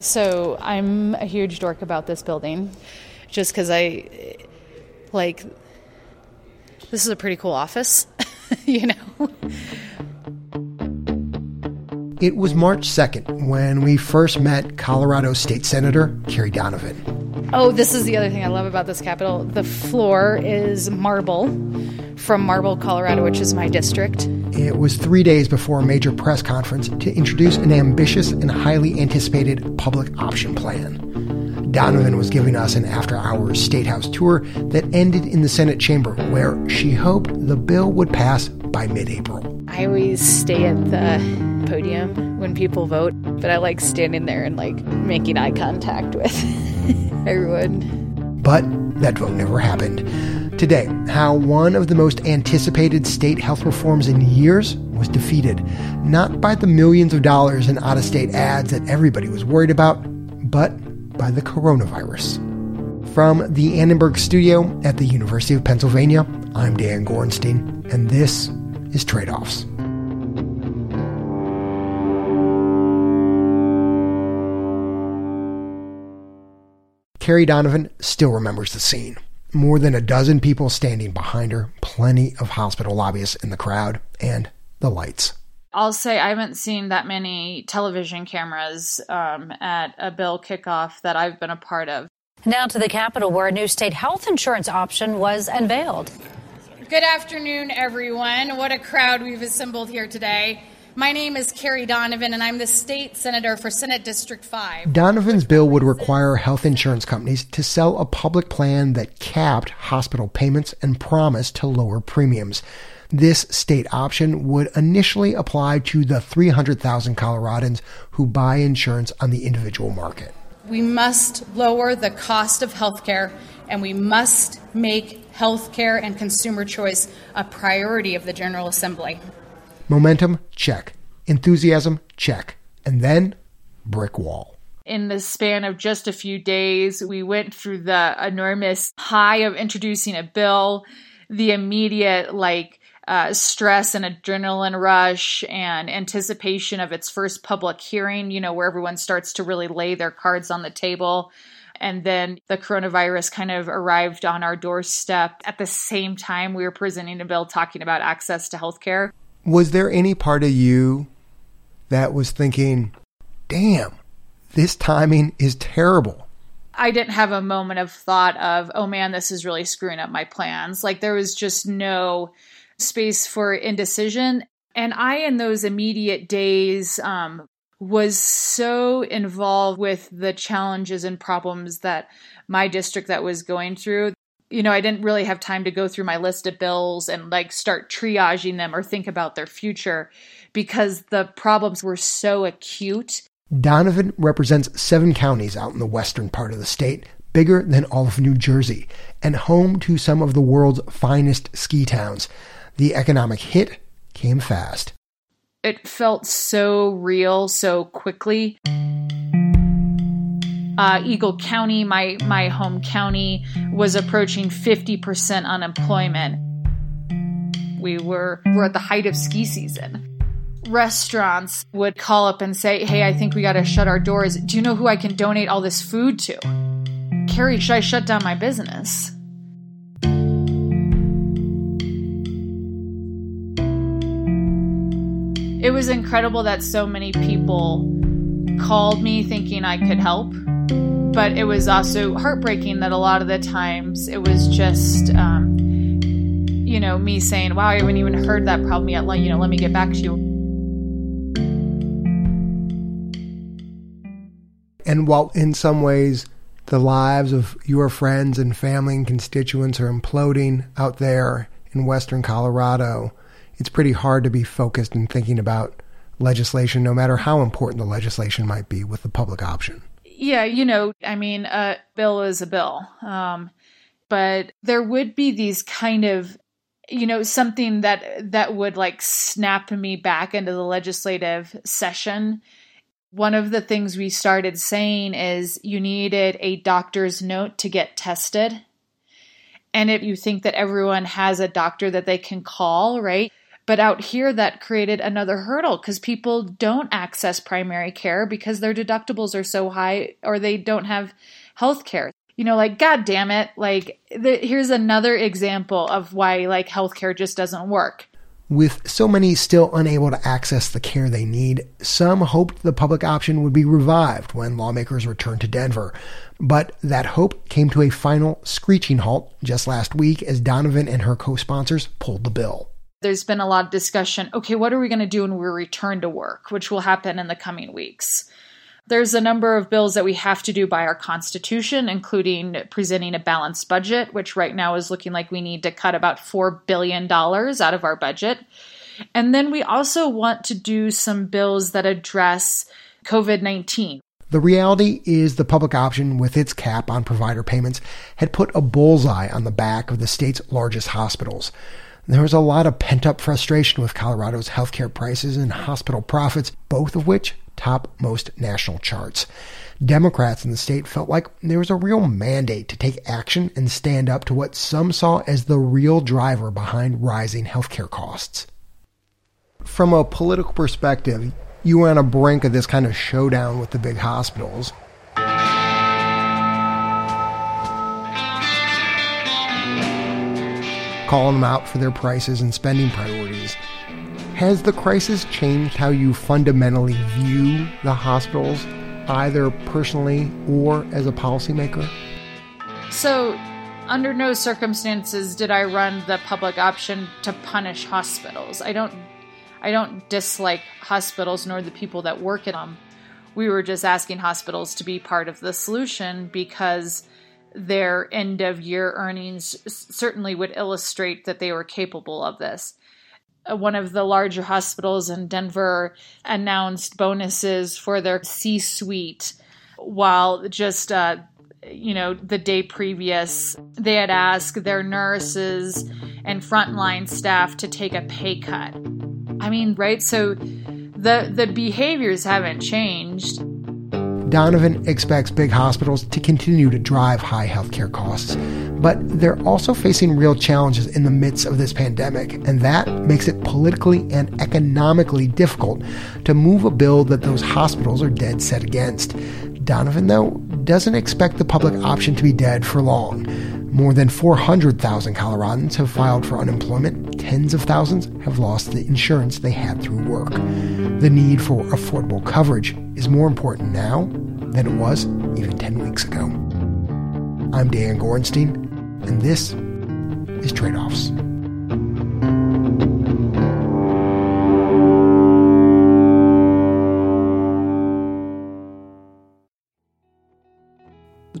So I'm a huge dork about this building just because I like this is a pretty cool office, you know. It was March 2nd when we first met Colorado State Senator Kerry Donovan. Oh, this is the other thing I love about this Capitol. The floor is marble from Marble, Colorado, which is my district. It was three days before a major press conference to introduce an ambitious and highly anticipated public option plan. Donovan was giving us an after hours State House tour that ended in the Senate chamber, where she hoped the bill would pass by mid April. I always stay at the podium when people vote, but I like standing there and like making eye contact with everyone. But that vote never happened. Today, how one of the most anticipated state health reforms in years was defeated, not by the millions of dollars in out of state ads that everybody was worried about, but by the coronavirus. From the Annenberg studio at the University of Pennsylvania, I'm Dan Gorenstein, and this is Trade Offs. Kerry Donovan still remembers the scene. More than a dozen people standing behind her, plenty of hospital lobbyists in the crowd, and the lights. I'll say I haven't seen that many television cameras um, at a bill kickoff that I've been a part of. Now to the Capitol, where a new state health insurance option was unveiled. Good afternoon, everyone. What a crowd we've assembled here today. My name is Kerry Donovan, and I'm the state senator for Senate District 5. Donovan's bill would require health insurance companies to sell a public plan that capped hospital payments and promised to lower premiums. This state option would initially apply to the 300,000 Coloradans who buy insurance on the individual market. We must lower the cost of health care, and we must make health care and consumer choice a priority of the General Assembly. Momentum, check. Enthusiasm, check. And then, brick wall. In the span of just a few days, we went through the enormous high of introducing a bill, the immediate, like, uh, stress and adrenaline rush and anticipation of its first public hearing, you know, where everyone starts to really lay their cards on the table. And then the coronavirus kind of arrived on our doorstep at the same time we were presenting a bill talking about access to healthcare. Was there any part of you that was thinking, damn, this timing is terrible? I didn't have a moment of thought of, oh man, this is really screwing up my plans. Like there was just no space for indecision. And I, in those immediate days, um, was so involved with the challenges and problems that my district that was going through you know, I didn't really have time to go through my list of bills and like start triaging them or think about their future because the problems were so acute. Donovan represents seven counties out in the western part of the state, bigger than all of New Jersey, and home to some of the world's finest ski towns. The economic hit came fast. It felt so real so quickly uh, Eagle County, my my home county, was approaching 50% unemployment. We were were at the height of ski season. Restaurants would call up and say, "Hey, I think we got to shut our doors. Do you know who I can donate all this food to?" Kerry, should I shut down my business? It was incredible that so many people called me thinking I could help but it was also heartbreaking that a lot of the times it was just um, you know me saying wow i haven't even heard that problem yet. You know let me get back to you. And while in some ways the lives of your friends and family and constituents are imploding out there in western colorado it's pretty hard to be focused and thinking about legislation no matter how important the legislation might be with the public option yeah, you know, I mean, a bill is a bill. Um, but there would be these kind of you know something that that would like snap me back into the legislative session one of the things we started saying is you needed a doctor's note to get tested and if you think that everyone has a doctor that they can call right But out here, that created another hurdle because people don't access primary care because their deductibles are so high or they don't have health care. You know, like, God damn it. Like, the, here's another example of why, like, healthcare just doesn't work. With so many still unable to access the care they need, some hoped the public option would be revived when lawmakers returned to Denver. But that hope came to a final screeching halt just last week as Donovan and her co sponsors pulled the bill there's been a lot of discussion okay, what are we going to do when we return to work, which will happen in the coming weeks? There's a number of bills that we have to do by our Constitution, including presenting a balanced budget, which right now is looking like we need to cut about $4 billion out of our budget. And then we also want to do some bills that address COVID 19. The reality is the public option, with its cap on provider payments, had put a bullseye on the back of the state's largest hospitals. There was a lot of pent up frustration with Colorado's healthcare prices and hospital profits, both of which top most national charts. Democrats in the state felt like there was a real mandate to take action and stand up to what some saw as the real driver behind rising healthcare costs. From a political perspective, you were on a brink of this kind of showdown with the big hospitals. Calling them out for their prices and spending priorities. Has the crisis changed how you fundamentally view the hospitals, either personally or as a policymaker? So, under no circumstances did I run the public option to punish hospitals. I don't I don't dislike hospitals nor the people that work in them. We were just asking hospitals to be part of the solution because their end of year earnings certainly would illustrate that they were capable of this. Uh, one of the larger hospitals in Denver announced bonuses for their C suite, while just uh, you know, the day previous, they had asked their nurses and frontline staff to take a pay cut. I mean, right? So the the behaviors haven't changed. Donovan expects big hospitals to continue to drive high healthcare costs, but they're also facing real challenges in the midst of this pandemic, and that makes it politically and economically difficult to move a bill that those hospitals are dead set against. Donovan, though, doesn't expect the public option to be dead for long. More than 400,000 Coloradans have filed for unemployment. Tens of thousands have lost the insurance they had through work. The need for affordable coverage is more important now than it was even 10 weeks ago. I'm Dan Gorenstein, and this is Trade Offs.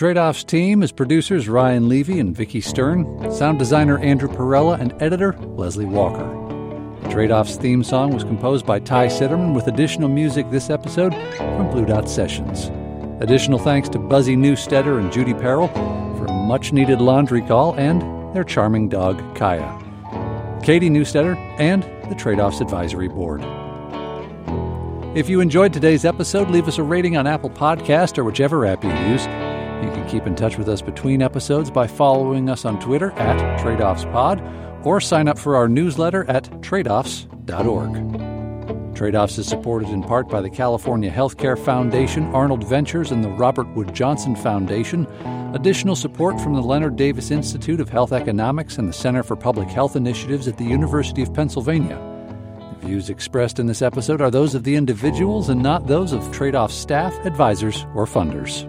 The Trade Offs team is producers Ryan Levi and Vicki Stern, sound designer Andrew Perella, and editor Leslie Walker. The Trade Offs theme song was composed by Ty Citerman with additional music this episode from Blue Dot Sessions. Additional thanks to Buzzy Newstetter and Judy Perrell for a much needed laundry call and their charming dog, Kaya. Katie Newstetter and the Trade Offs Advisory Board. If you enjoyed today's episode, leave us a rating on Apple Podcast or whichever app you use. You can keep in touch with us between episodes by following us on Twitter at TradeOffsPod or sign up for our newsletter at tradeoffs.org. Tradeoffs is supported in part by the California Healthcare Foundation, Arnold Ventures, and the Robert Wood Johnson Foundation. Additional support from the Leonard Davis Institute of Health Economics and the Center for Public Health Initiatives at the University of Pennsylvania. The views expressed in this episode are those of the individuals and not those of Tradeoff staff, advisors, or funders.